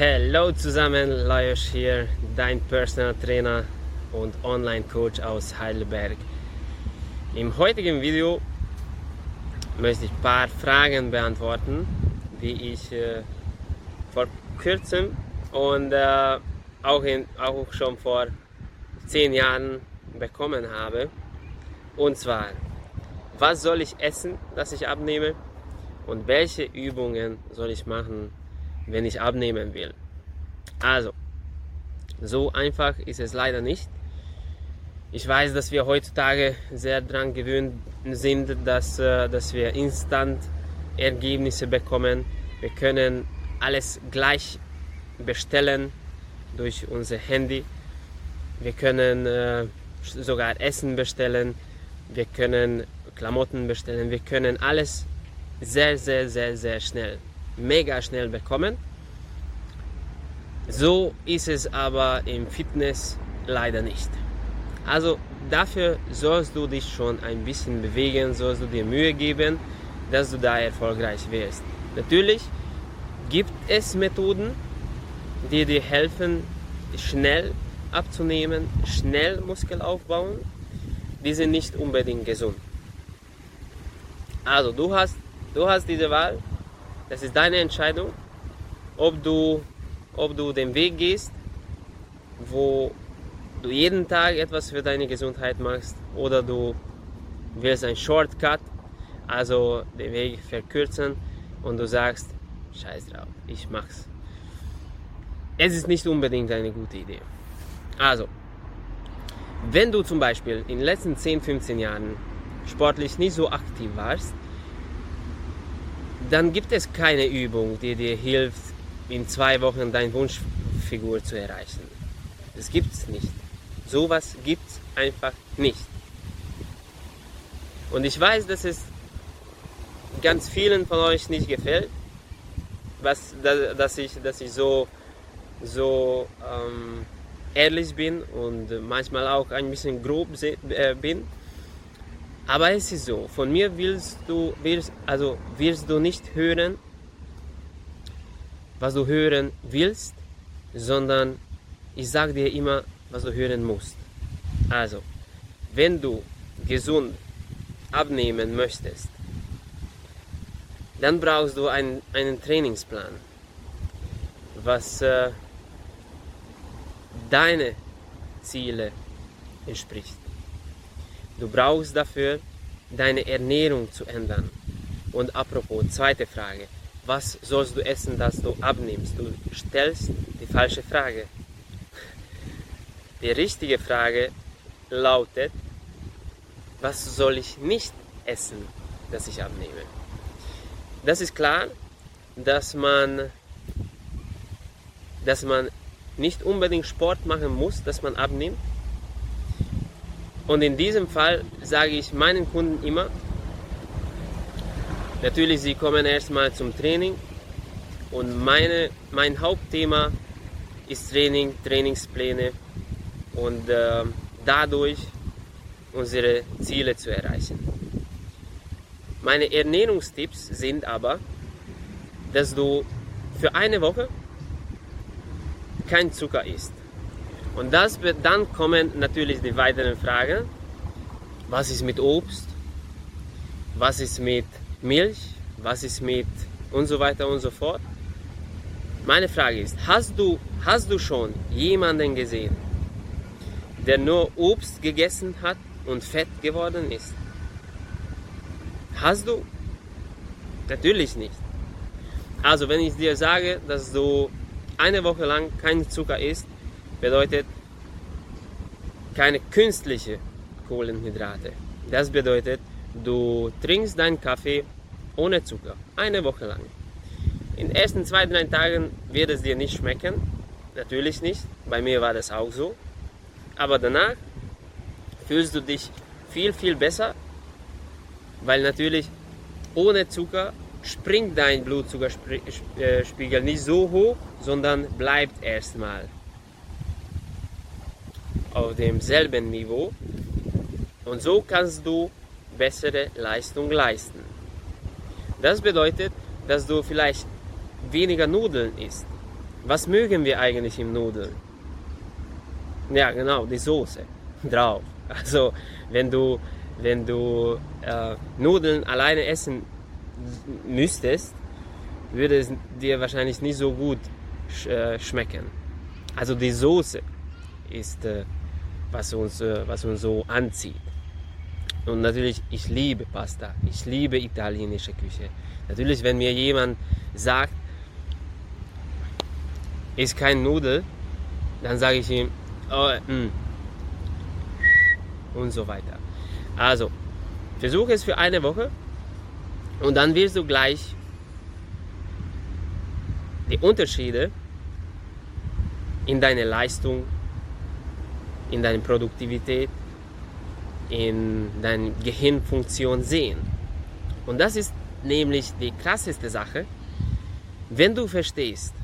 Hallo zusammen, Lajos hier, dein Personal Trainer und Online Coach aus Heidelberg. Im heutigen Video möchte ich ein paar Fragen beantworten, die ich äh, vor kurzem und äh, auch, in, auch schon vor zehn Jahren bekommen habe. Und zwar, was soll ich essen, dass ich abnehme? Und welche Übungen soll ich machen, wenn ich abnehmen will? Also, so einfach ist es leider nicht. Ich weiß, dass wir heutzutage sehr daran gewöhnt sind, dass, äh, dass wir instant Ergebnisse bekommen. Wir können alles gleich bestellen durch unser Handy. Wir können äh, sogar Essen bestellen. Wir können Klamotten bestellen. Wir können alles sehr, sehr, sehr, sehr schnell, mega schnell bekommen. So ist es aber im Fitness leider nicht. Also dafür sollst du dich schon ein bisschen bewegen, sollst du dir Mühe geben, dass du da erfolgreich wirst. Natürlich gibt es Methoden, die dir helfen, schnell abzunehmen, schnell Muskel aufbauen. Die sind nicht unbedingt gesund. Also du hast Du hast diese Wahl, das ist deine Entscheidung, ob du, ob du den Weg gehst, wo du jeden Tag etwas für deine Gesundheit machst oder du willst ein Shortcut, also den Weg verkürzen und du sagst, scheiß drauf, ich mach's. Es ist nicht unbedingt eine gute Idee. Also, wenn du zum Beispiel in den letzten 10, 15 Jahren sportlich nicht so aktiv warst, dann gibt es keine Übung, die dir hilft, in zwei Wochen deine Wunschfigur zu erreichen. Das gibt es nicht. Sowas gibt es einfach nicht. Und ich weiß, dass es ganz vielen von euch nicht gefällt, was, dass, ich, dass ich so, so ähm, ehrlich bin und manchmal auch ein bisschen grob äh, bin. Aber es ist so, von mir willst du, willst, also wirst du nicht hören, was du hören willst, sondern ich sage dir immer, was du hören musst. Also, wenn du gesund abnehmen möchtest, dann brauchst du einen, einen Trainingsplan, was äh, deine Ziele entspricht. Du brauchst dafür deine Ernährung zu ändern. Und apropos, zweite Frage. Was sollst du essen, dass du abnimmst? Du stellst die falsche Frage. Die richtige Frage lautet, was soll ich nicht essen, dass ich abnehme? Das ist klar, dass man, dass man nicht unbedingt Sport machen muss, dass man abnimmt. Und in diesem Fall sage ich meinen Kunden immer, natürlich, sie kommen erstmal zum Training und meine, mein Hauptthema ist Training, Trainingspläne und äh, dadurch unsere Ziele zu erreichen. Meine Ernährungstipps sind aber, dass du für eine Woche kein Zucker isst. Und das, dann kommen natürlich die weiteren Fragen. Was ist mit Obst? Was ist mit Milch? Was ist mit und so weiter und so fort? Meine Frage ist, hast du, hast du schon jemanden gesehen, der nur Obst gegessen hat und fett geworden ist? Hast du? Natürlich nicht. Also wenn ich dir sage, dass du eine Woche lang kein Zucker isst, bedeutet keine künstliche Kohlenhydrate. Das bedeutet, du trinkst deinen Kaffee ohne Zucker, eine Woche lang. In den ersten zwei, drei Tagen wird es dir nicht schmecken, natürlich nicht, bei mir war das auch so. Aber danach fühlst du dich viel, viel besser, weil natürlich ohne Zucker springt dein Blutzuckerspiegel nicht so hoch, sondern bleibt erstmal auf demselben Niveau und so kannst du bessere Leistung leisten. Das bedeutet, dass du vielleicht weniger Nudeln isst, was mögen wir eigentlich im Nudeln? Ja, genau, die Soße drauf. Also, wenn du, wenn du äh, Nudeln alleine essen müsstest, würde es dir wahrscheinlich nicht so gut sch äh, schmecken. Also die Soße ist, äh, was, uns, äh, was uns so anzieht. Und natürlich, ich liebe Pasta, ich liebe italienische Küche. Natürlich, wenn mir jemand sagt, ist kein Nudel, dann sage ich ihm, oh, mm. und so weiter. Also, versuche es für eine Woche und dann wirst du gleich die Unterschiede in deiner Leistung, in deiner Produktivität, in deiner Gehirnfunktion sehen. Und das ist nämlich die krasseste Sache, wenn du verstehst,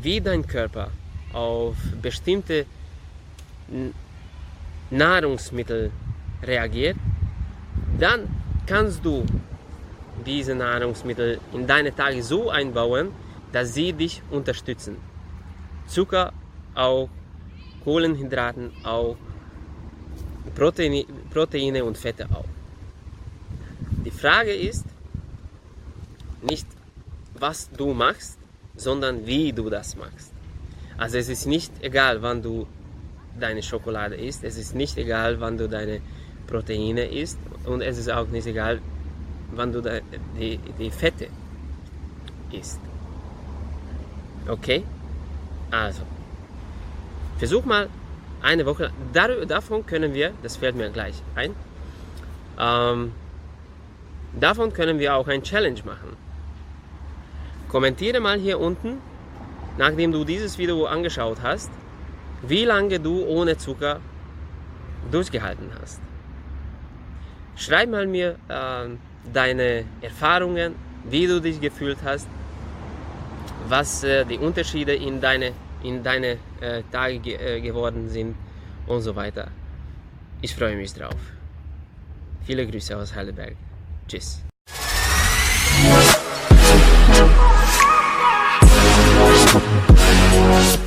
wie dein Körper auf bestimmte Nahrungsmittel reagiert, dann kannst du diese Nahrungsmittel in deine Tage so einbauen, dass sie dich unterstützen. Zucker auch, Kohlenhydraten auch, Proteine, Proteine und Fette auch. Die Frage ist nicht, was du machst, sondern wie du das machst. Also es ist nicht egal, wann du deine Schokolade isst, es ist nicht egal, wann du deine Proteine isst und es ist auch nicht egal, wann du die, die Fette isst. Okay? Also, versuch mal eine Woche, dar, davon können wir, das fällt mir gleich ein, ähm, davon können wir auch ein Challenge machen. Kommentiere mal hier unten, nachdem du dieses Video angeschaut hast, wie lange du ohne Zucker durchgehalten hast. Schreib mal mir äh, deine Erfahrungen, wie du dich gefühlt hast, was äh, die Unterschiede in deine, in deine äh, Tage ge äh, geworden sind und so weiter. Ich freue mich drauf. Viele Grüße aus Heidelberg. Tschüss. We'll